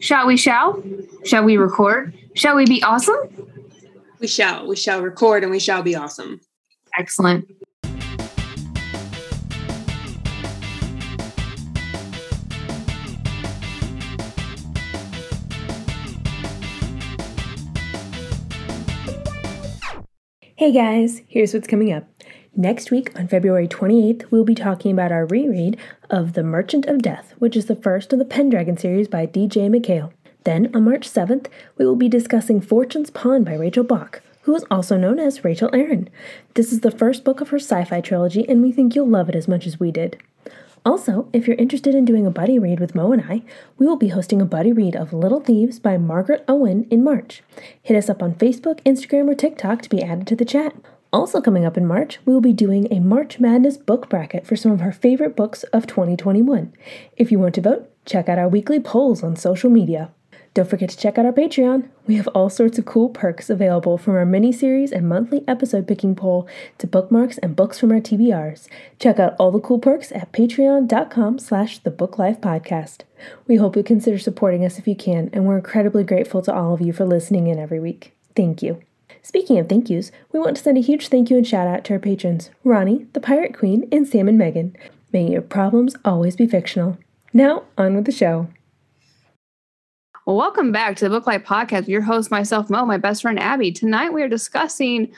Shall we shall? Shall we record? Shall we be awesome? We shall. We shall record and we shall be awesome. Excellent. Hey guys, here's what's coming up. Next week, on February 28th, we'll be talking about our reread of The Merchant of Death, which is the first of the Pendragon series by D.J. MacHale. Then, on March 7th, we will be discussing Fortune's Pawn by Rachel Bach, who is also known as Rachel Aaron. This is the first book of her sci fi trilogy, and we think you'll love it as much as we did. Also, if you're interested in doing a buddy read with Mo and I, we will be hosting a buddy read of Little Thieves by Margaret Owen in March. Hit us up on Facebook, Instagram, or TikTok to be added to the chat. Also, coming up in March, we will be doing a March Madness book bracket for some of our favorite books of 2021. If you want to vote, check out our weekly polls on social media. Don't forget to check out our Patreon. We have all sorts of cool perks available from our mini series and monthly episode picking poll to bookmarks and books from our TBRs. Check out all the cool perks at patreon.com slash the book life podcast. We hope you consider supporting us if you can, and we're incredibly grateful to all of you for listening in every week. Thank you. Speaking of thank yous, we want to send a huge thank you and shout out to our patrons, Ronnie, the Pirate Queen, and Sam and Megan. May your problems always be fictional. Now, on with the show. Well, welcome back to the Book Life Podcast. Your host, myself, Mo, my best friend Abby. Tonight we are discussing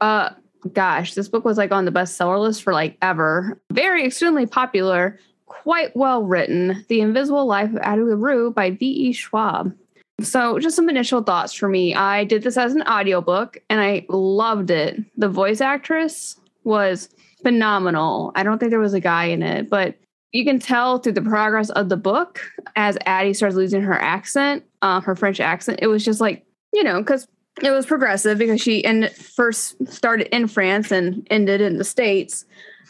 uh gosh, this book was like on the bestseller list for like ever. Very extremely popular, quite well written. The Invisible Life of Addie LaRue by V.E. Schwab. So, just some initial thoughts for me. I did this as an audiobook and I loved it. The voice actress was phenomenal. I don't think there was a guy in it, but you can tell through the progress of the book as Addie starts losing her accent, uh, her French accent. It was just like, you know, because it was progressive because she and first started in France and ended in the States.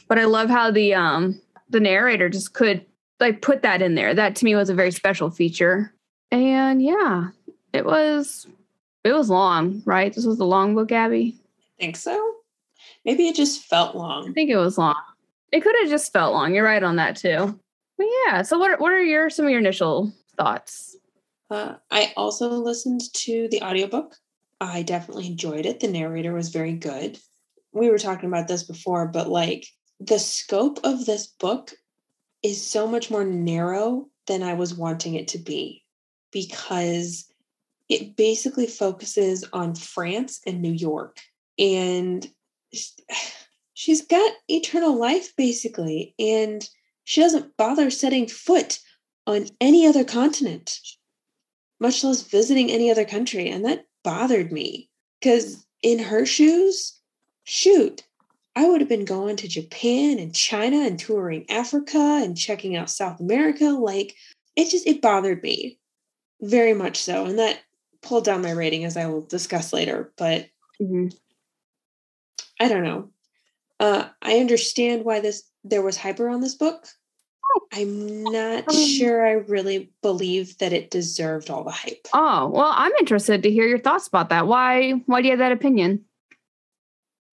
But I love how the um the narrator just could like put that in there. That to me was a very special feature. And yeah, it was it was long, right? This was a long book, Abby. I think so? Maybe it just felt long. I think it was long. It could have just felt long. You're right on that too. But yeah, so what are, what are your some of your initial thoughts? Uh, I also listened to the audiobook. I definitely enjoyed it. The narrator was very good. We were talking about this before, but like the scope of this book is so much more narrow than I was wanting it to be because it basically focuses on France and New York. And she's got eternal life basically. And she doesn't bother setting foot on any other continent, much less visiting any other country. And that bothered me because in her shoes, shoot, I would have been going to Japan and China and touring Africa and checking out South America. Like it just, it bothered me very much so. And that pulled down my rating as I will discuss later. But Mhm. I don't know. Uh, I understand why this there was hype around this book. I'm not Um, sure I really believe that it deserved all the hype. Oh, well, I'm interested to hear your thoughts about that. Why why do you have that opinion?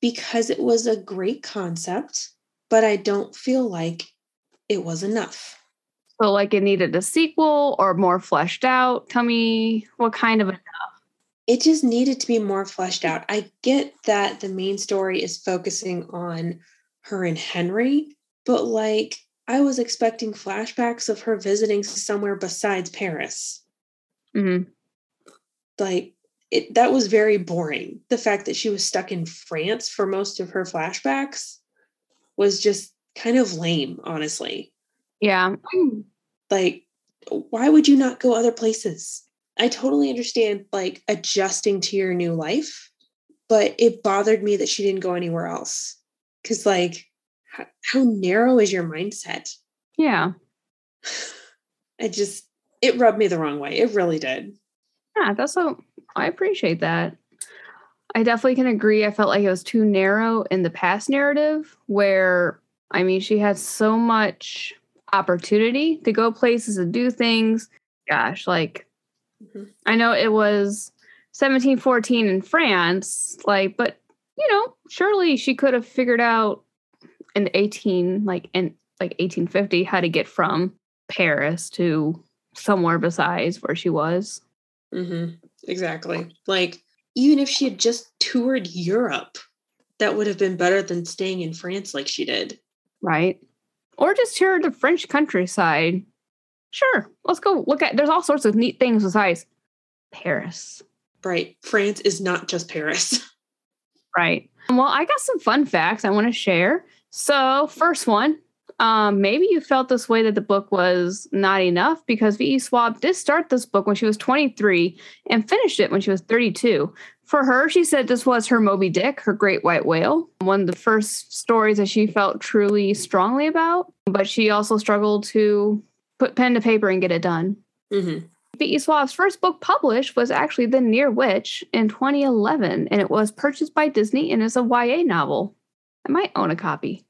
because it was a great concept, but I don't feel like it was enough. So like it needed a sequel or more fleshed out. Tell me what kind of a It just needed to be more fleshed out. I get that the main story is focusing on her and Henry, but like I was expecting flashbacks of her visiting somewhere besides Paris. Mhm. Like it that was very boring. The fact that she was stuck in France for most of her flashbacks was just kind of lame, honestly. Yeah. Hmm. like why would you not go other places i totally understand like adjusting to your new life but it bothered me that she didn't go anywhere else because like how, how narrow is your mindset Yeah. i just it rubbed me the wrong way it really did Yeah, that's so I appreciate that. I definitely can agree. I felt like it was too narrow in the past narrative where I mean she had so much opportunity to go places and do things. Gosh, like Mhm. I know it was 1714 in France, like, but you know, surely she could have figured out in the 18, like in like 1850, how to get from Paris to somewhere besides where she was. Mm-hmm. Exactly. Like, even if she had just toured Europe, that would have been better than staying in France like she did. Right. Or just tour the French countryside. Sure. Let's go look at there's all sorts of neat things besides Paris. Right. France is not just Paris. Right. Well, I got some fun facts I want to share. So, first one, um, maybe you felt this way that the book was not enough because V.E. Schwab did start this book when she was 23 and finished it when she was 32. For her, she said this was her Moby Dick, her great white whale, one of the first stories that she felt truly strongly about, but she also struggled to put pen to paper and get it done. Mm-hmm. V.E. Schwab's first book published was actually The Near Witch in 2011, and it was purchased by Disney and is a YA novel. I might own a copy.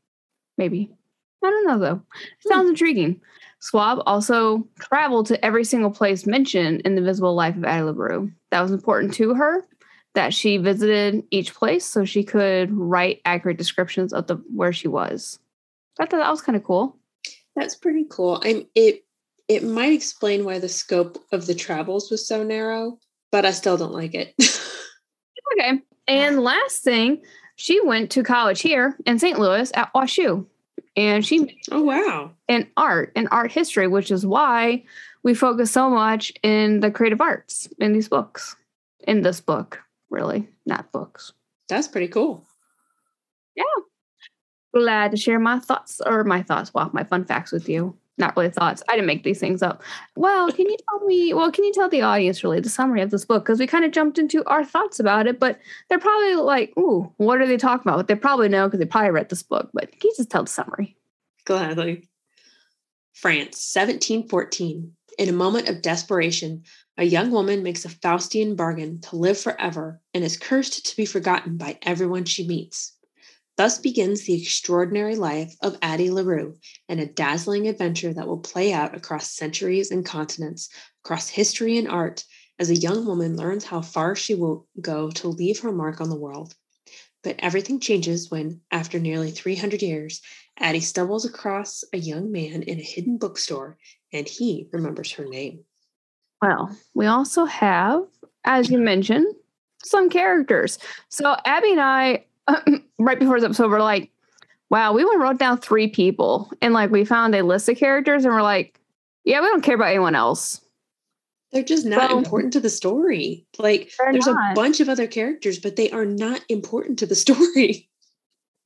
Maybe. I don't know though. It sounds intriguing. Schwab also traveled to every single place mentioned in the visible life of Addie LaRue. That was important to her that she visited each place so she could write accurate descriptions of the where she was. I thought that was kind of cool. That's pretty cool. I'm it it might explain why the scope of the travels was so narrow, but I still don't like it. Okay. And last thing, she went to college here in St. Louis at WashU. And she oh wow. in art and art history, which is why we focus so much in the creative arts in these books. In this book, really, not books. That's pretty cool. Yeah. Glad to share my thoughts or my thoughts, well, my fun facts with you. Not really thoughts. I didn't make these things up. Well, can you tell me? Well, can you tell the audience really the summary of this book? Because we kind of jumped into our thoughts about it, but they're probably like, "Ooh, what are they talking about?" They probably know because they probably read this book. But can you just tell the summary? Gladly. France, 1714. In a moment of desperation, a young woman makes a Faustian bargain to live forever and is cursed to be forgotten by everyone she meets. Thus begins the extraordinary life of Addie LaRue and a dazzling adventure that will play out across centuries and continents, across history and art, as a young woman learns how far she will go to leave her mark on the world. But everything changes when, after nearly 300 years, Addie stumbles across a young man in a hidden bookstore and he remembers her name. Well, we also have, as you mentioned, some characters. So Abby and I, right before this episode, were like, wow, we went and wrote down three people. And like we found a list of characters and we're like, yeah, we don't care about anyone else. They're just not important to the story. Like, there's not. a bunch of other characters, but they are not important to the story.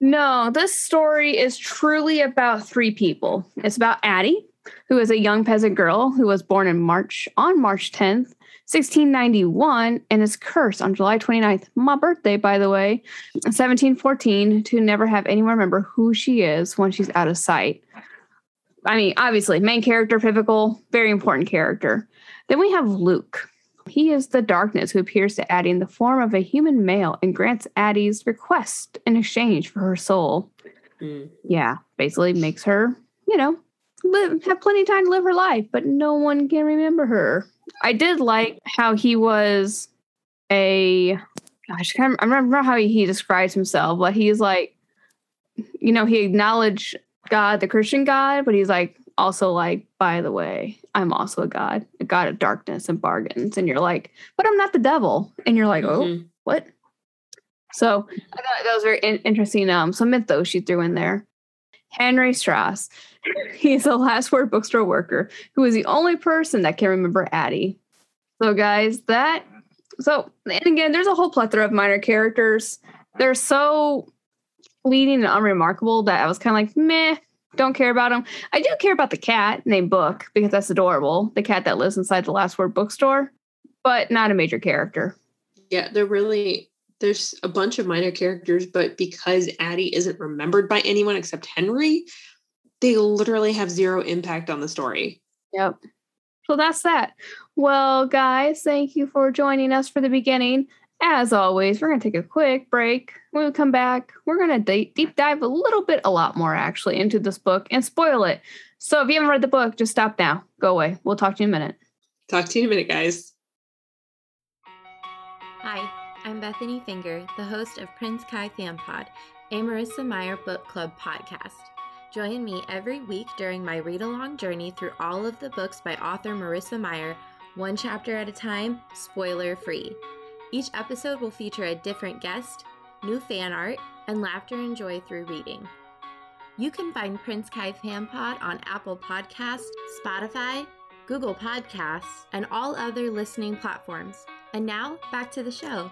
No, this story is truly about three people. It's about Addie, who is a young peasant girl who was born in March on March 10th, 1691, and is cursed on July 29th, my birthday, by the way, 1714, to never have anyone remember who she is when she's out of sight. I mean, obviously, main character, pivotal, very important character. Then we have Luke. He is the darkness who appears to Addie in the form of a human male and grants Addie's request in exchange for her soul. Mm. Yeah, basically makes her, you know, live have plenty of time to live her life, but no one can remember her. I did like how he was a gosh, I can't I remember how he describes himself, but he's like, you know, he acknowledged God, the Christian God, but he's like also like, by the way, I'm also a God, a God of darkness and bargains. And you're like, but I'm not the devil. And you're like, oh, Mhm. what? So I thought that was very in- interesting. Um, some mythos she threw in there. Henry Strauss. He's a last word bookstore worker who is the only person that can remember Addie. So, guys, that so and again, there's a whole plethora of minor characters. They're so fleeting and unremarkable that I was kind of like, meh, don't care about them. I do care about the cat named Book because that's adorable. The cat that lives inside the last word bookstore, but not a major character. Yeah, they're really there's a bunch of minor characters, but because Addie isn't remembered by anyone except Henry, they literally have zero impact on the story. Yep. So that's that. Well, guys, thank you for joining us for the beginning. As always, we're going to take a quick break. When we come back, we're going to deep, deep dive a little bit, a lot more actually, into this book and spoil it. So if you haven't read the book, just stop now. Go away. We'll talk to you in a minute. Talk to you in a minute, guys. Hi, I'm Bethany Finger, the host of Prince Kai Fan Pod, a Marissa Meyer Book Club podcast. Join me every week during my read along journey through all of the books by author Marissa Meyer, one chapter at a time, spoiler free. Each episode will feature a different guest, new fan art, and laughter and joy through reading. You can find Prince Kai Fan Pod on Apple Podcasts, Spotify, Google Podcasts, and all other listening platforms. And now, back to the show.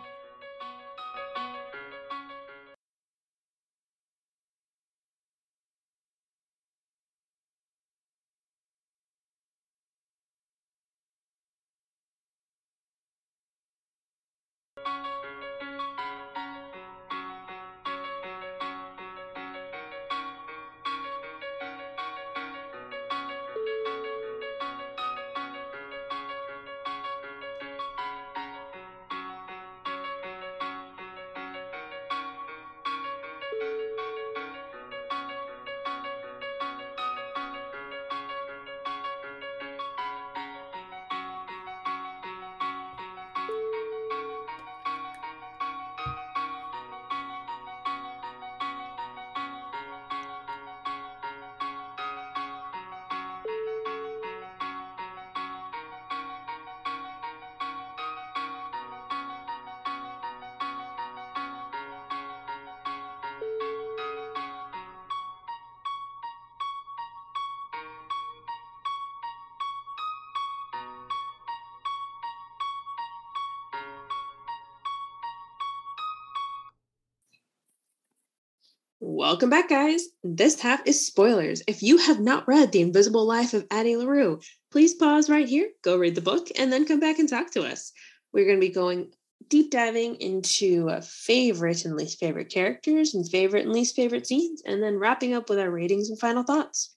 Welcome back, guys. This half is spoilers. If you have not read The Invisible Life of Addie LaRue, please pause right here, go read the book, and then come back and talk to us. We're going to be going deep diving into uh, favorite and least favorite characters and favorite and least favorite scenes, and then wrapping up with our ratings and final thoughts.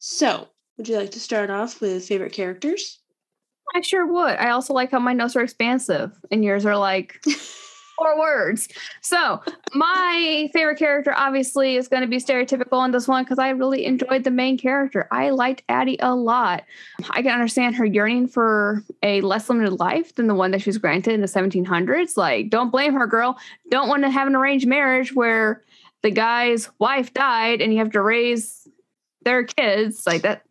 So, would you like to start off with favorite characters? I sure would. I also like how my notes are expansive and yours are like four words. So, my favorite character obviously is going to be stereotypical in this one because I really enjoyed the main character. I liked Addie a lot. I can understand her yearning for a less limited life than the one that she was granted in the 1700s. Like, don't blame her, girl. Don't want to have an arranged marriage where the guy's wife died and you have to raise their kids. Like, that.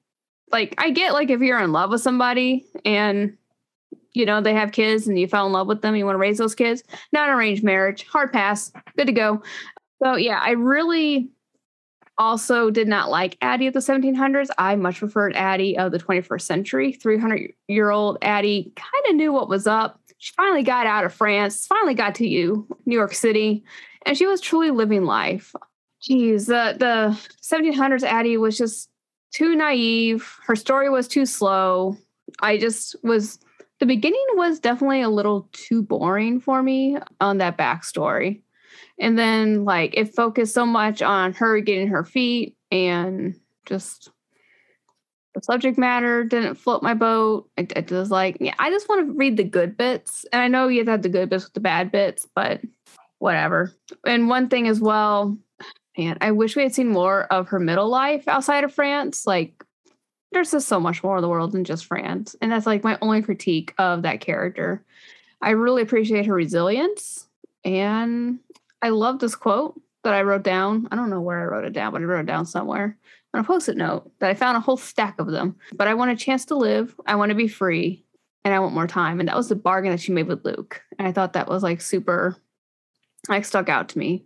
Like, I get like if you're in love with somebody and you know, they have kids and you fell in love with them, you want to raise those kids. Not arranged marriage, hard pass, good to go. So yeah, I really also did not like Addie of the 1700s. I much preferred Addie of the 21st century. 300 year old Addie kind of knew what was up. She finally got out of France, finally got to you, New York City, and she was truly living life. Geez, the, the 1700s Addie was just too naive. Her story was too slow. I just was the beginning was definitely a little too boring for me on that backstory. And then like it focused so much on her getting her feet and just the subject matter didn't float my boat. I, it was like, yeah, I just want to read the good bits. And I know you to the good bits with the bad bits, but whatever. And one thing as well, man, I wish we had seen more of her middle life outside of France. Like there's just so much more of the world than just France. And that's like my only critique of that character. I really appreciate her resilience. And I love this quote that I wrote down. I don't know where I wrote it down, but I wrote it down somewhere on a post it note that I found a whole stack of them. But I want a chance to live. I want to be free and I want more time. And that was the bargain that she made with Luke. And I thought that was like super, like stuck out to me.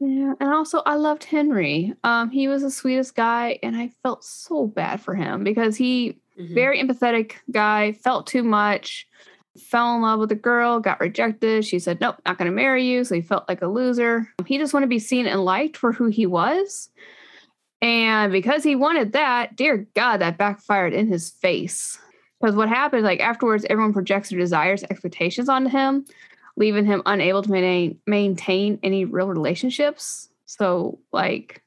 Yeah, and also I loved Henry. Um, he was the sweetest guy, and I felt so bad for him because he mm-hmm. very empathetic guy, felt too much, fell in love with a girl, got rejected. She said, Nope, not gonna marry you. So he felt like a loser. He just wanted to be seen and liked for who he was. And because he wanted that, dear God, that backfired in his face. Because what happened, like afterwards, everyone projects their desires, expectations onto him leaving him unable to maintain, any real relationships. So, like,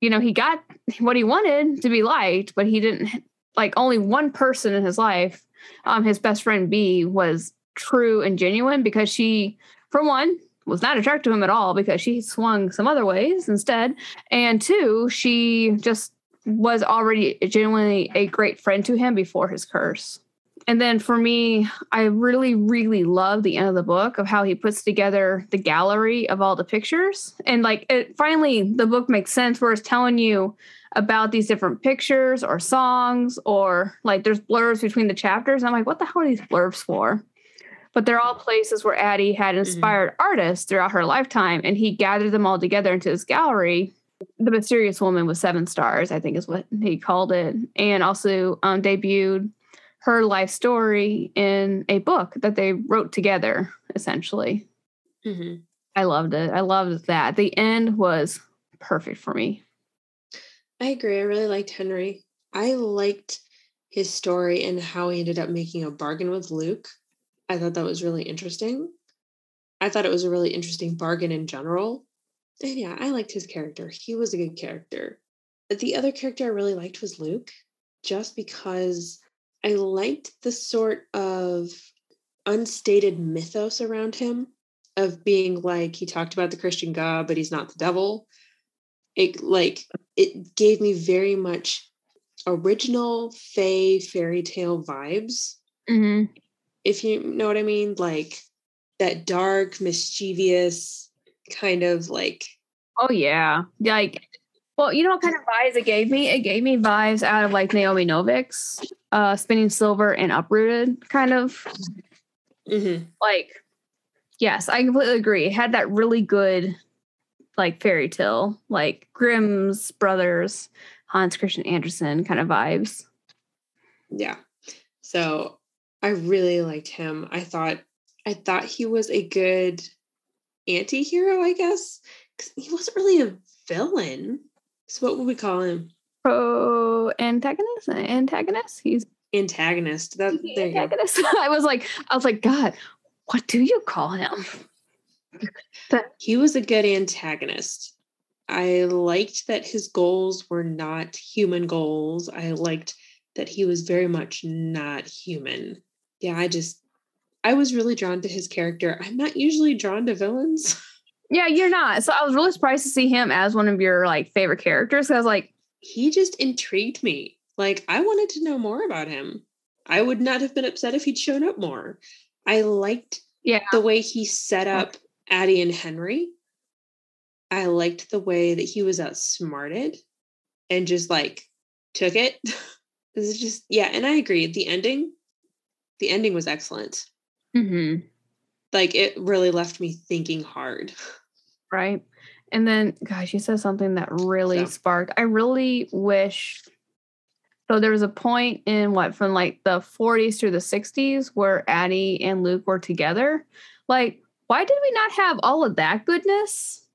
you know, he got what he wanted to be liked, but he didn't like only one person in his life. Um, his best friend B was true and genuine because she, for one, was not attracted to him at all because she swung some other ways instead. And two, she just was already genuinely a great friend to him before his curse. And then for me, I really, really love the end of the book of how he puts together the gallery of all the pictures. And like it finally the book makes sense where it's telling you about these different pictures or songs or like there's blurbs between the chapters. I'm like, what the hell are these blurbs for? But they're all places where Addie had inspired mm-hmm. artists throughout her lifetime, and he gathered them all together into this gallery. The Mysterious Woman with Seven Stars, I think is what he called it, and also um, debuted her life story in a book that they wrote together, essentially. Mm-hmm. I loved it. I loved that. The end was perfect for me. I agree. I really liked Henry. I liked his story and how he ended up making a bargain with Luke. I thought that was really interesting. I thought it was a really interesting bargain in general. And yeah, I liked his character. He was a good character. But the other character I really liked was Luke, just because I liked the sort of unstated mythos around him of being like he talked about the Christian God, but he's not the devil. It like it gave me very much original Fey fairy tale vibes. Mm-hmm if you know what I mean, like that dark, mischievous kind of like. Oh yeah, like. Well, you know what kind of vibes it gave me? It gave me vibes out of like Naomi Novik's uh, Spinning Silver and Uprooted, kind of. Mm-hmm. Like, yes, I completely agree. It had that really good, like fairy tale, like Grimm's brothers, Hans Christian Andersen kind of vibes. Yeah. So I really liked him. I thought I thought he was a good anti-hero, I guess. He wasn't really a villain. So what would we call him? Pro antagonist? Antagonist? He's antagonist. That antagonist. I was like, I was like, God, what do you call him? he was a good antagonist. I liked that his goals were not human goals. I liked that he was very much not human yeah, I just I was really drawn to his character. I'm not usually drawn to villains. Yeah, you're not. So I was really surprised to see him as one of your like favorite characters. I was like, he just intrigued me. Like I wanted to know more about him. I would not have been upset if he'd shown up more. I liked yeah. the way he set up Addie and Henry. I liked the way that he was outsmarted and just like took it. this is just yeah, and I agree. The ending the ending was excellent. Mm-hmm. Like it really left me thinking hard. Right. And then, gosh, you said something that really so. sparked. I really wish. So there was a point in what from like the 40s through the 60s where Addie and Luke were together. Like, why did we not have all of that goodness?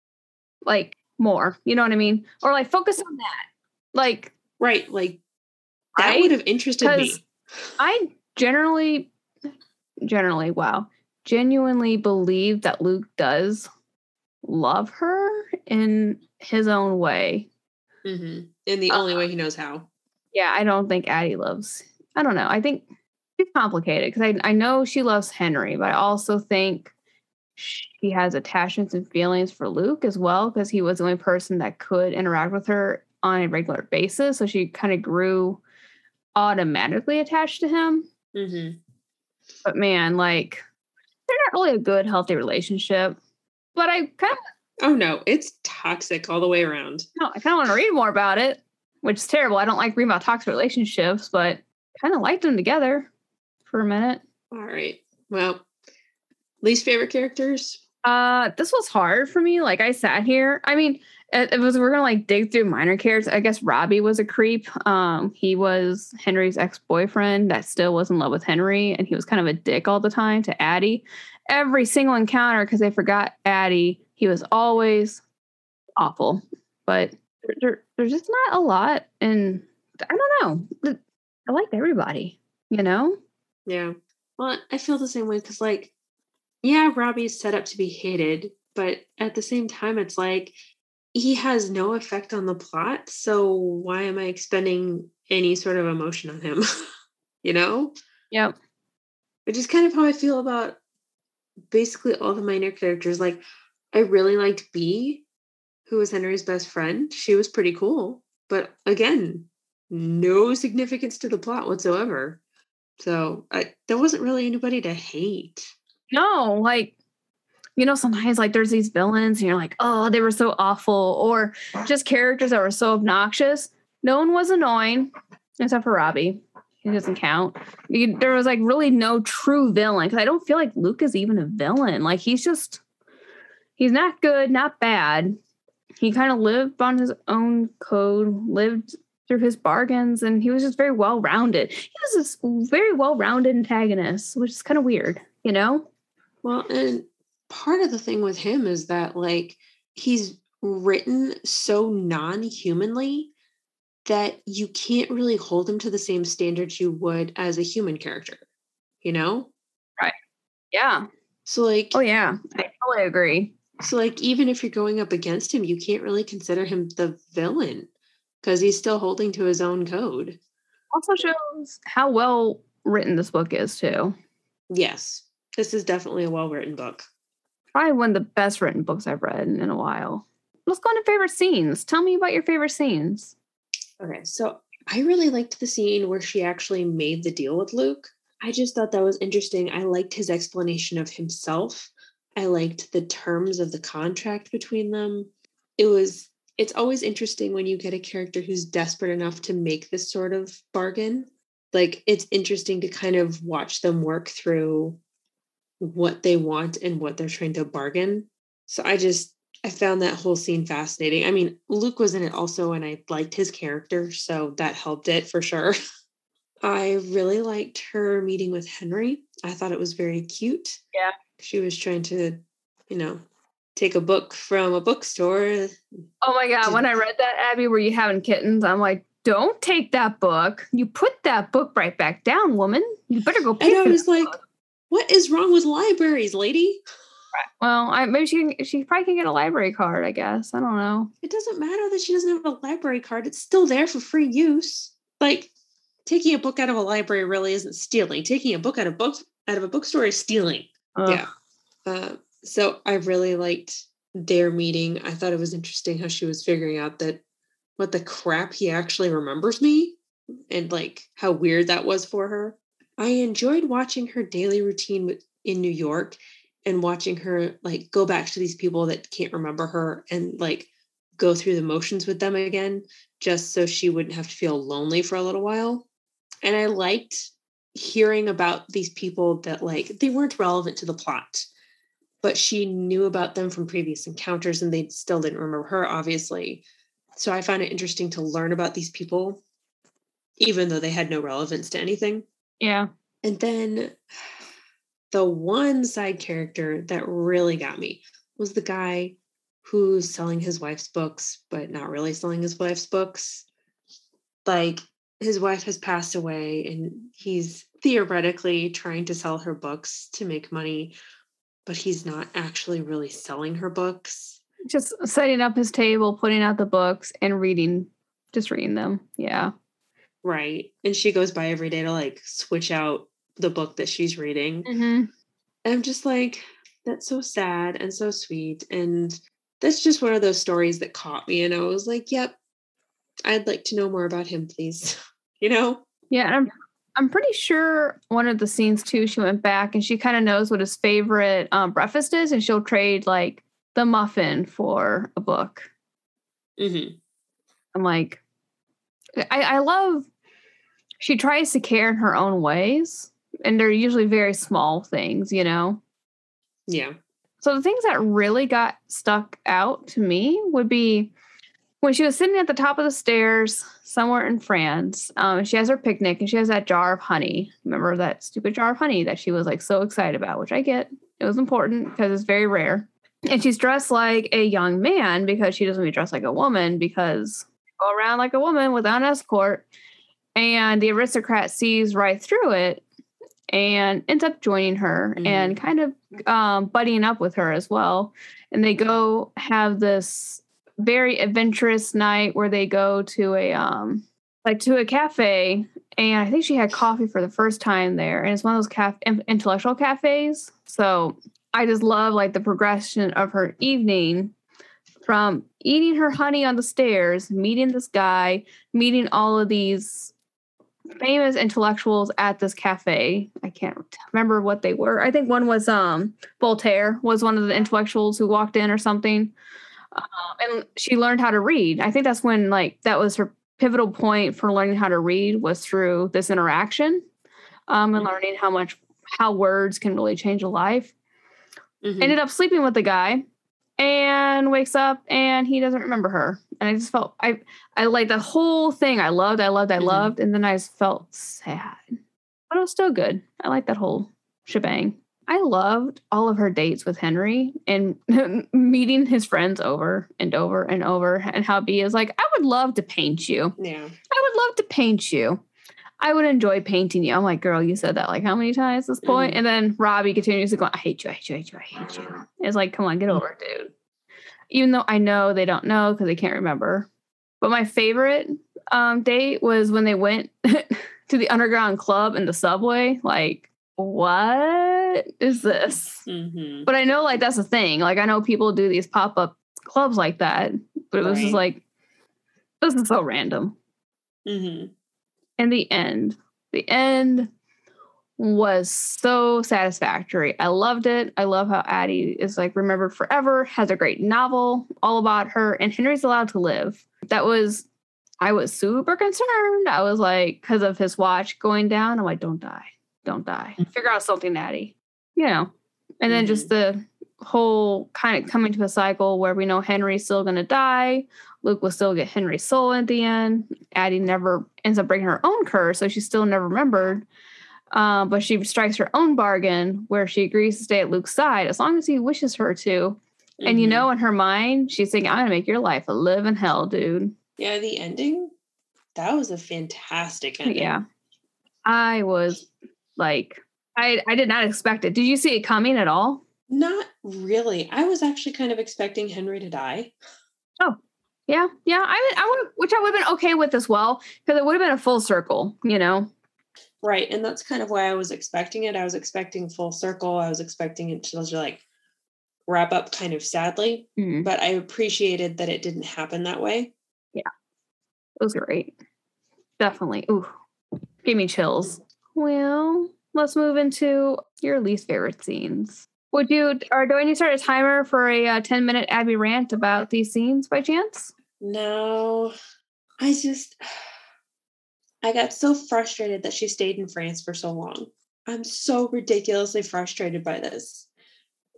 Like more, you know what I mean? Or like focus on that. Like, right. Like that right? would have interested me. I generally, generally, wow, genuinely believe that Luke does love her in his own way. Mm-hmm. In the uh, only way he knows how. Yeah, I don't think Addie loves. I don't know. I think it's complicated because I I know she loves Henry, but I also think she has attachments and feelings for Luke as well because he was the only person that could interact with her on a regular basis. So she kind of grew automatically attached to him. Mm-hmm. But man, like they're not really a good, healthy relationship. But I kind of oh no, it's toxic all the way around. No, I kind of want to read more about it, which is terrible. I don't like reading about toxic relationships, but kind of liked them together for a minute. All right. Well, least favorite characters. Uh, this was hard for me. Like I sat here. I mean, it, was we're gonna like dig through minor characters. I guess Robbie was a creep. Um, he was Henry's ex boyfriend that still was in love with Henry, and he was kind of a dick all the time to Addie. Every single encounter, because they forgot Addie, he was always awful. But there, there's just not a lot, and I don't know. I liked everybody, you know. Yeah. Well, I feel the same way because, like, yeah, Robbie's set up to be hated, but at the same time, it's like he has no effect on the plot. So why am I expending any sort of emotion on him? you know? Yep. Which is kind of how I feel about basically all the minor characters. Like, I really liked B, who was Henry's best friend. She was pretty cool. But again, no significance to the plot whatsoever. So I, there wasn't really anybody to hate. No, like you know, sometimes like there's these villains and you're like, oh, they were so awful, or just characters that were so obnoxious. No one was annoying except for Robbie. He doesn't count. You- There was like really no true villain because I don't feel like Luke is even a villain. Like he's just, he's not good, not bad. He kind of lived on his own code, lived through his bargains, and he was just very well rounded. He was this very well rounded antagonist, which is kind of weird, you know? Well, and part of the thing with him is that like he's written so non-humanly that you can't really hold him to the same standards you would as a human character. You know? Right. Yeah. So like Oh, yeah. I totally agree. so like even if you're going up against him, you can't really consider him the villain because he's still holding to his own code. Also shows how well written this book is, too. Yes. This is definitely a well-written book. Probably one of the best written books I've read in, in a while. Let's go into favorite scenes. Tell me about your favorite scenes. Okay, so I really liked the scene where she actually made the deal with Luke. I just thought that was interesting. I liked his explanation of himself. I liked the terms of the contract between them. It was it's always interesting when you get a character who's desperate enough to make this sort of bargain. Like it's interesting to kind of watch them work through what they want and what they're trying to bargain. So I just I found that whole scene fascinating. I mean, Luke was in it also, and I liked his character, so that helped it for sure. I really liked her meeting with Henry. I thought it was very cute. Yeah. She was trying to, you know, take a book from a bookstore. Oh my God. When I read that, Abby, were you having kittens? I'm like, don't take that book. You put that book right back down, woman. You better go pay And I was like, book." What is wrong with libraries, lady? well, I, maybe she can, she probably can get a library card, I guess. I don't know. It doesn't matter that she doesn't have a library card. It's still there for free use. Like taking a book out of a library really isn't stealing. Taking a book out of book out of a bookstore is stealing. Ugh. Yeah. Uh, so I really liked their meeting. I thought it was interesting how she was figuring out that what the crap he actually remembers me and like how weird that was for her. I enjoyed watching her daily routine in New York and watching her like go back to these people that can't remember her and like go through the motions with them again just so she wouldn't have to feel lonely for a little while. And I liked hearing about these people that like they weren't relevant to the plot but she knew about them from previous encounters and they still didn't remember her obviously so i found it interesting to learn about these people even though they had no relevance to anything Yeah. and then the one side character that really got me was the guy who's selling his wife's books, but not really selling his wife's books. Like his wife has passed away and he's theoretically trying to sell her books to make money, but he's not actually really selling her books. Just setting up his table, putting out the books, and reading, just reading them. Yeah. Right. And she goes by every day to like switch out the book that she's reading. Mm-hmm. And I'm just like, that's so sad and so sweet. And that's just one of those stories that caught me. And I was like, yep, I'd like to know more about him, please. you know? Yeah, and I'm I'm pretty sure one of the scenes too, she went back and she kind of knows what his favorite um, breakfast is, and she'll trade like the muffin for a book. Mm-hmm. I'm like, I, I love. She tries to care in her own ways, and they're usually very small things, you know. Yeah. So the things that really got stuck out to me would be when she was sitting at the top of the stairs somewhere in France. Um, she has her picnic and she has that jar of honey. Remember that stupid jar of honey that she was like so excited about, which I get. It was important because it's very rare. And she's dressed like a young man because she doesn't be dressed like a woman because go around like a woman without an escort. And the aristocrat sees right through it and ends up joining her and kind of um, buddying up with her as well. And they go have this very adventurous night where they go to a um like to a cafe and I think she had coffee for the first time there and it's one of those caf- intellectual cafes. So I just love like the progression of her evening from eating her honey on the stairs, meeting this guy, meeting all of these famous intellectuals at this cafe. I can't remember what they were. I think one was um Voltaire was one of the intellectuals who walked in or something. Um, and she learned how to read. I think that's when like that was her pivotal point for learning how to read was through this interaction um, and learning how much how words can really change a life. Mhm. Ended up sleeping with the guy and wakes up and he doesn't remember her. And I just felt I I like the whole thing I loved, I loved, I Mhm. loved, and then I just felt sad. But it was still good. I like that whole shebang. I loved all of her dates with Henry and meeting his friends over and over and over and how B is like, I would love to paint you. yeah. I would love to paint you. I would enjoy painting you. I'm like, girl, you said that like how many times at this point? Mhm. And then Robbie continues to go, I hate you, I hate you, I hate you, I hate you. It's like, come on, get over it, dude. Even though I know they don't know because they can't remember. But my favorite um, date was when they went to the underground club in the subway. Like, what is this? hmm But I know like that's a thing. Like I know people do these pop-up clubs like that. But it was just like, this is so random hmm in the end, the end was so satisfactory. I loved it. I love how Addie is like remembered forever, has a great novel all about her, and Henry's allowed to live. That was, I was super concerned. I was like, because of his watch going down, I'm like, don't die, don't die. Mm-hmm. Figure out something, Addie. You know, and then mm-hmm. just the whole kind of coming to a cycle where we know Henry's still going to die. Luke will still get Henry's soul at the end. Addie never ends up breaking her own curse, so she's still never remembered. Uh, but she strikes her own bargain where she agrees to stay at Luke's side as long as he wishes her to. And you Mhm. know, in her mind, she's thinking, I'm going to make your life a living hell, dude. yeah, the ending, that was a fantastic ending. Yeah. I was like, I, I did not expect it. Did you see it coming at all? Not really. I was actually kind of expecting Henry to die. Yeah, yeah. I, I would, which I would have been okay with as well, because it would have been a full circle, you know. Right. And that's kind of why I was expecting it. I was expecting full circle. I was expecting it to just like wrap up kind of sadly, Mhm. but I appreciated that it didn't happen that way. Yeah, it was great. Definitely. Ooh, gave me chills. Well, let's move into your least favorite scenes. Would you, or do I need to start a timer for a uh, 10 minute Abby rant about these scenes by chance? No, I just, I got so frustrated that she stayed in France for so long. I'm so ridiculously frustrated by this.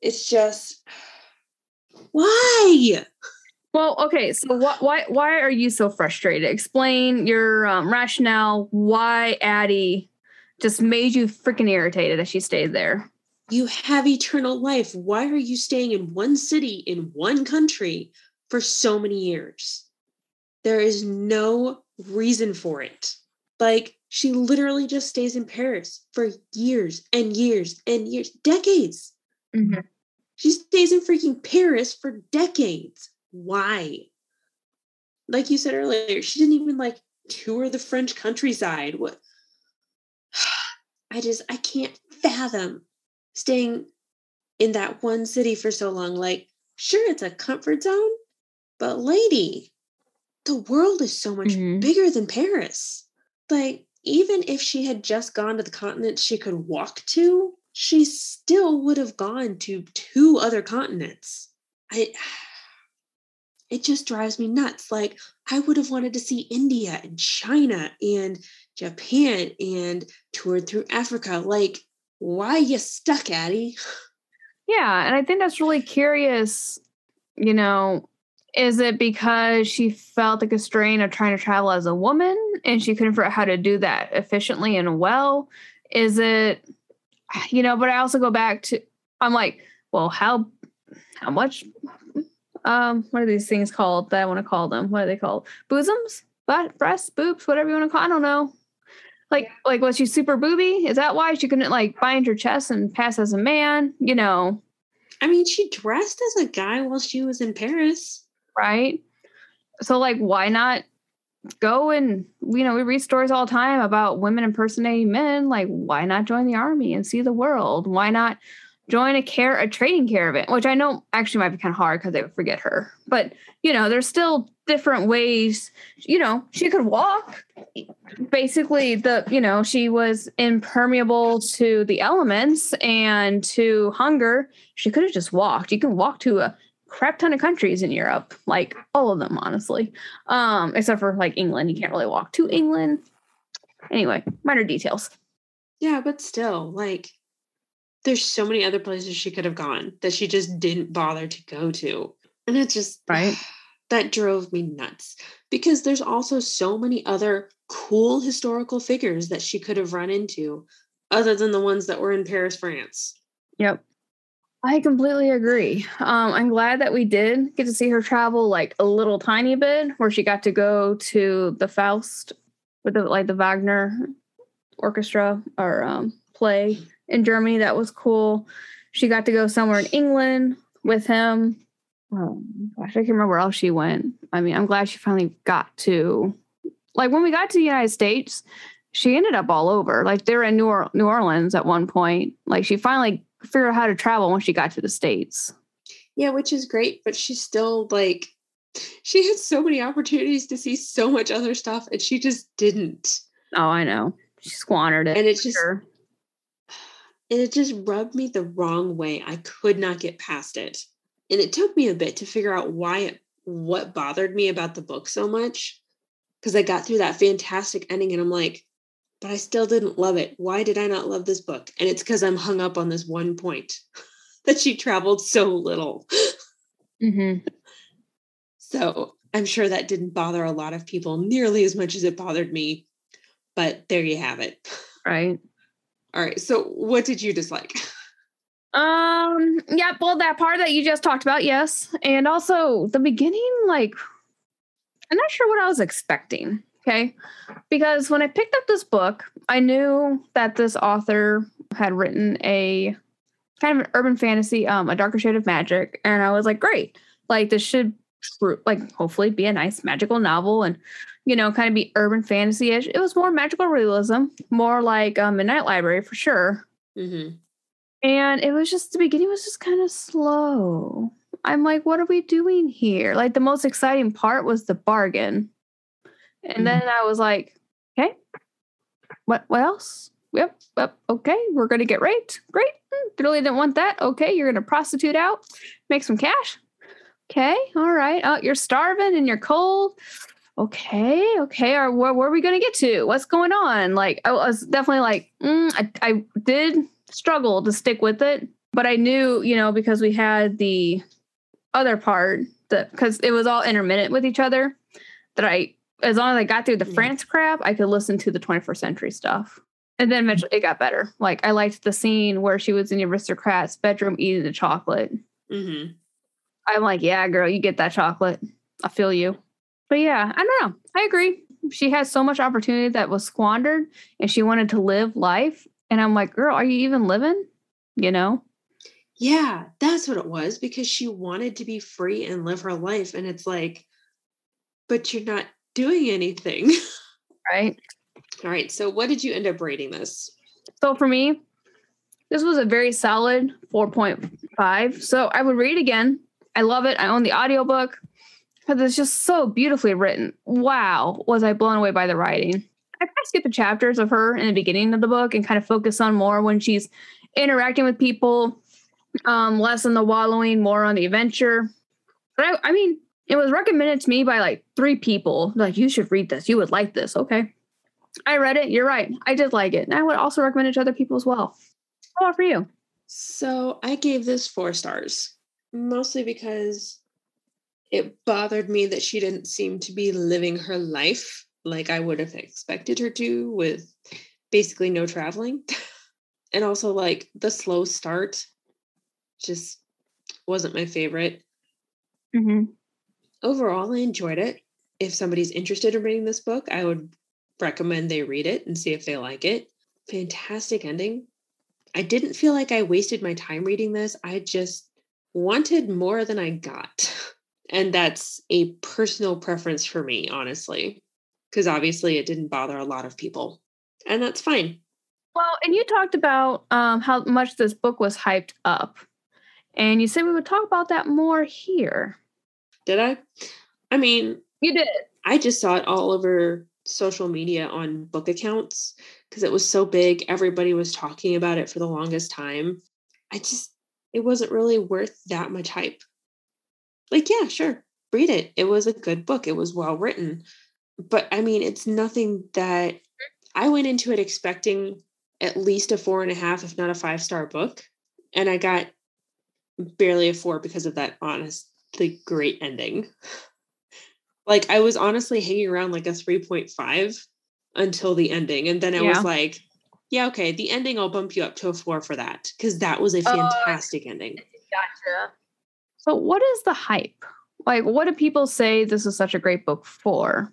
It's just, why? Well, okay. So wh- why why are you so frustrated? Explain your um, rationale. Why Addie just made you freaking irritated that she stayed there? You have eternal life. Why are you staying in one city in one country for so many years? There is no reason for it. Like, she literally just stays in Paris for years and years and years, decades. Mm-hmm. She stays in freaking Paris for decades. Why? Like you said earlier, she didn't even like tour the French countryside. What? I just, I can't fathom staying in that one city for so long. Like, sure, it's a comfort zone, but lady, the world is so much Mhm. bigger than Paris. Like, even if she had just gone to the continents she could walk to, she still would have gone to two other continents. I it just drives me nuts. Like I would have wanted to see India and China and Japan and toured through Africa. Like, why you stuck, Addie? Yeah, and I think that's really curious. You know, is it because she felt like a strain of trying to travel as a woman and she couldn't figure out how to do that efficiently and well? Is it, you know, but I also go back to, I'm like, well, how, how much, um, what are these things called that I want to call them? What are they called? Bosoms? But breasts, boobs, whatever you want to call. I don't know. Like, like was she super booby? Is that why she couldn't like bind her chest and pass as a man? You know, I mean, she dressed as a guy while she was in Paris. Right? So like why not go and you know, we read stories all the time about women impersonating men, like why not join the army and see the world? Why not join a care a trading caravan, which I know actually might be kind of hard because they would forget her. But you know, there's still different ways. You know, she could walk. Basically, the you know she was impermeable to the elements and to hunger. She could have just walked. You can walk to a crap ton of countries in Europe, like all of them, honestly, um, except for like England. You can't really walk to England. Anyway, minor details. Yeah, but still, like there's so many other places she could have gone that she just didn't bother to go to. And it just right that drove me nuts because there's also so many other cool historical figures that she could have run into other than the ones that were in Paris, France. Yep. I completely agree. Um, I'm glad that we did get to see her travel like a little tiny bit, where she got to go to the Faust with the like the Wagner orchestra or um, play in Germany. That was cool. She got to go somewhere in England with him. Oh, gosh, I can't remember where else she went. I mean, I'm glad she finally got to, like, when we got to the United States, she ended up all over. Like, they're in New, or- New Orleans at one point. Like, she finally figured out how to travel when she got to the States. Yeah, which is great, but she's still like, she had so many opportunities to see so much other stuff, and she just didn't. Oh, I know. She squandered it. And it just, sure. and it just rubbed me the wrong way. I could not get past it. And it took me a bit to figure out why it, what bothered me about the book so much. Because I got through that fantastic ending and I'm like, but I still didn't love it. Why did I not love this book? And it's because I'm hung up on this one point that she traveled so little. Mm-hmm. So I'm sure that didn't bother a lot of people nearly as much as it bothered me. But there you have it. Right. All right. So what did you dislike? Um, yeah, well, that part that you just talked about, yes. And also the beginning, like, I'm not sure what I was expecting. Okay. Because when I picked up this book, I knew that this author had written a kind of an urban fantasy, um, a darker shade of magic. And I was like, great. Like, this should, like, hopefully be a nice magical novel and, you know, kind of be urban fantasy ish. It was more magical realism, more like um, Midnight Library for sure. Mm-hmm. And it was just the beginning was just kind of slow. I'm like, what are we doing here? Like the most exciting part was the bargain. And then I was like, okay, what what else? Yep, yep, okay, we're gonna get raped. Great. Hmm, really didn't want that. Okay, you're gonna prostitute out, make some cash. Okay, all right. Oh, you're starving and you're cold. Okay, okay. Or where, where are we gonna get to? What's going on? Like, I was definitely like, mm, I, I did struggle to stick with it, but I knew, you know, because we had the other part that because it was all intermittent with each other, that I, as long as I got through the France crap, I could listen to the 21st century stuff. And then eventually it got better. Like I liked the scene where she was in the aristocrat's bedroom eating the chocolate. Mm-hmm. I'm like, yeah, girl, you get that chocolate. I feel you. But yeah, I don't know. I agree. She had so much opportunity that was squandered and she wanted to live life. And I'm like, girl, are you even living? You know? Yeah, that's what it was because she wanted to be free and live her life. And it's like, but you're not doing anything. Right. All right. So, what did you end up rating this? So for me, this was a very solid 4.5. So I would read it again. I love it. I own the audiobook because it's just so beautifully written. Wow, was I blown away by the writing. I kind of skip the chapters of her in the beginning of the book and kind of focus on more when she's interacting with people, um, less on the wallowing, more on the adventure. But I, I mean, it was recommended to me by like three people. Like, you should read this. You would like this. Okay. I read it. You're right. I did like it. And I would also recommend it to other people as well. How about for you? So, I gave this four stars, mostly because it bothered me that she didn't seem to be living her life like I would have expected her to, with basically no traveling. and also, like, the slow start just wasn't my favorite. Mm-hmm. Overall, I enjoyed it. If somebody's interested in reading this book, I would recommend they read it and see if they like it. Fantastic ending. I didn't feel like I wasted my time reading this. I just wanted more than I got. And that's a personal preference for me, honestly, because obviously it didn't bother a lot of people. And that's fine. Well, and you talked about um, how much this book was hyped up, and you said we would talk about that more here. Did I? I mean, You did. I just saw it all over social media on book accounts because it was so big. Everybody was talking about it for the longest time. I just, it wasn't really worth that much hype. Like, yeah, sure, read it. It was a good book, it was well written. But I mean, it's nothing that I went into it expecting at least a four and a half, if not a five star book. And I got barely a four because of that honestly great ending. Like I was honestly hanging around like a 3.5 until the ending. And then I Yeah. was like, yeah, okay, the ending I'll bump you up to a four for that. Because that was a Oh, fantastic ending. Gotcha. So, what is the hype? Like, what do people say this is such a great book for?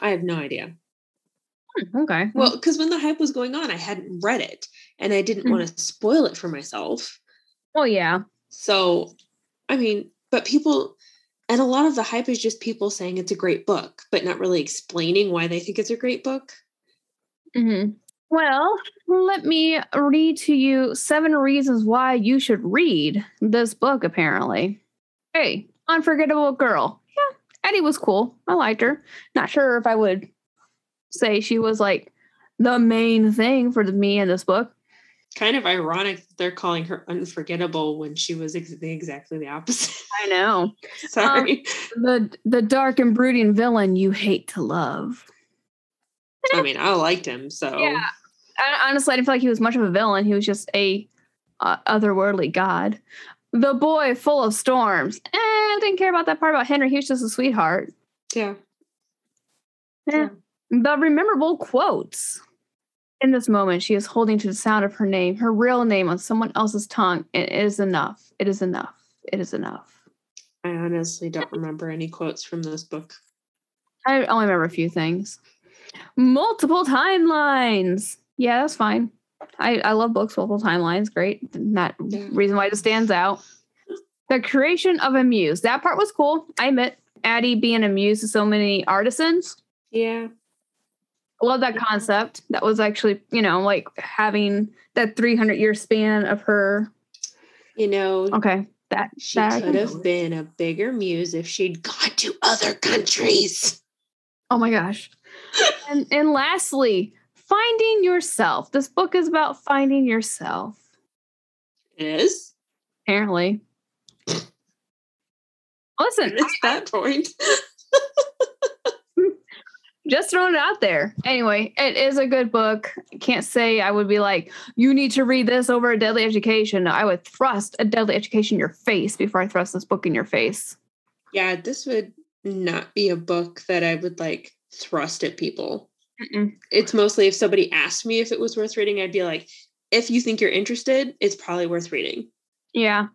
I have no idea. Hmm, okay. Well, because when the hype was going on, I hadn't read it and I didn't Mhm. want to spoil it for myself. well, yeah. So, I mean, but people, and a lot of the hype is just people saying it's a great book, but not really explaining why they think it's a great book. hmm Well, let me read to you seven reasons why you should read this book, apparently. Hey, Unforgettable Girl. Yeah, Addie was cool. I liked her. Not sure if I would say she was like the main thing for me in this book. Kind of ironic that they're calling her unforgettable when she was ex- exactly the opposite. I know. Sorry. The the dark and brooding villain you hate to love. I mean, I liked him, so Yeah. I, honestly, I didn't feel like he was much of a villain. He was just a uh, otherworldly god. The boy full of storms. Eh, I didn't care about that part about Henry. He was just a sweetheart. yeah. Eh. The rememberable quotes. In this moment, she is holding to the sound of her name, her real name on someone else's tongue. It is enough. It is enough. It is enough. I honestly don't remember any quotes from this book. I only remember a few things. Multiple timelines. Yeah, that's fine. I, I love books, multiple timelines. Great. Not Yeah. reason why it stands out. The creation of a muse. That part was cool. I admit. Addie being a muse to so many artisans. Yeah. Love that concept. That was actually, you know, like having that 300 year span of her. You know, Okay. That, she that could have been a bigger muse if she'd gone to other countries. Oh my gosh. and and lastly, finding yourself. This book is about finding yourself. It is. Apparently. Listen, It's that point. just throwing it out there. Anyway, it is a good book. I can't say I would be like, you need to read this over a deadly education. I would thrust a deadly education in your face before I thrust this book in your face. Yeah, this would not be a book that I would like thrust at people. Mm-mm. It's mostly if somebody asked me if it was worth reading, I'd be like, if you think you're interested, it's probably worth reading. Yeah.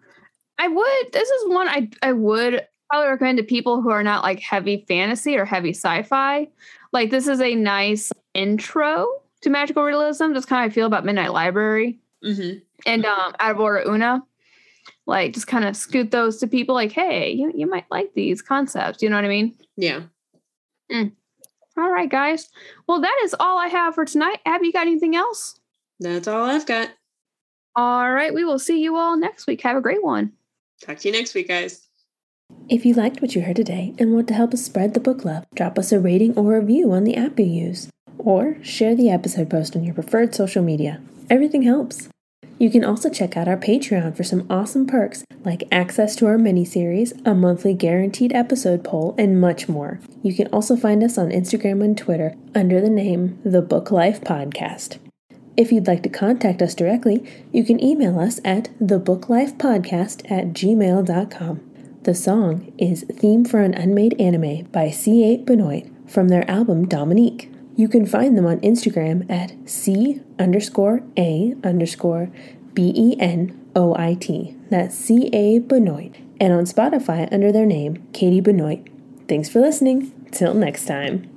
I would this is one I I would probably recommend to people who are not like heavy fantasy or heavy sci-fi. Like this is a nice intro to magical realism. That's kind of I feel about Midnight Library Mm-hmm. and um Out of Order Oona. Like just kind of scoot those to people like, hey, you, you might like these concepts. You know what I mean? Yeah. All right, guys. Well, that is all I have for tonight. Abby, you got anything else? That's all I've got. All right, we will see you all next week. Have a great one. Talk to you next week, guys. If you liked what you heard today and want to help us spread the book love, drop us a rating or review on the app you use, or share the episode post on your preferred social media. Everything helps. You can also check out our Patreon for some awesome perks like access to our mini-series, a monthly guaranteed episode poll, and much more. You can also find us on Instagram and Twitter under the name The Book Life Podcast. If you'd like to contact us directly, you can email us at thebooklifepodcast at gmail.com. The song is Theme for an Unmade Anime by C A Benoit from their album Dominique. You can find them on Instagram at C underscore A underscore B E N O I T. That's C A Benoit. And on Spotify under their name, Katie Benoit. Thanks for listening. Till next time.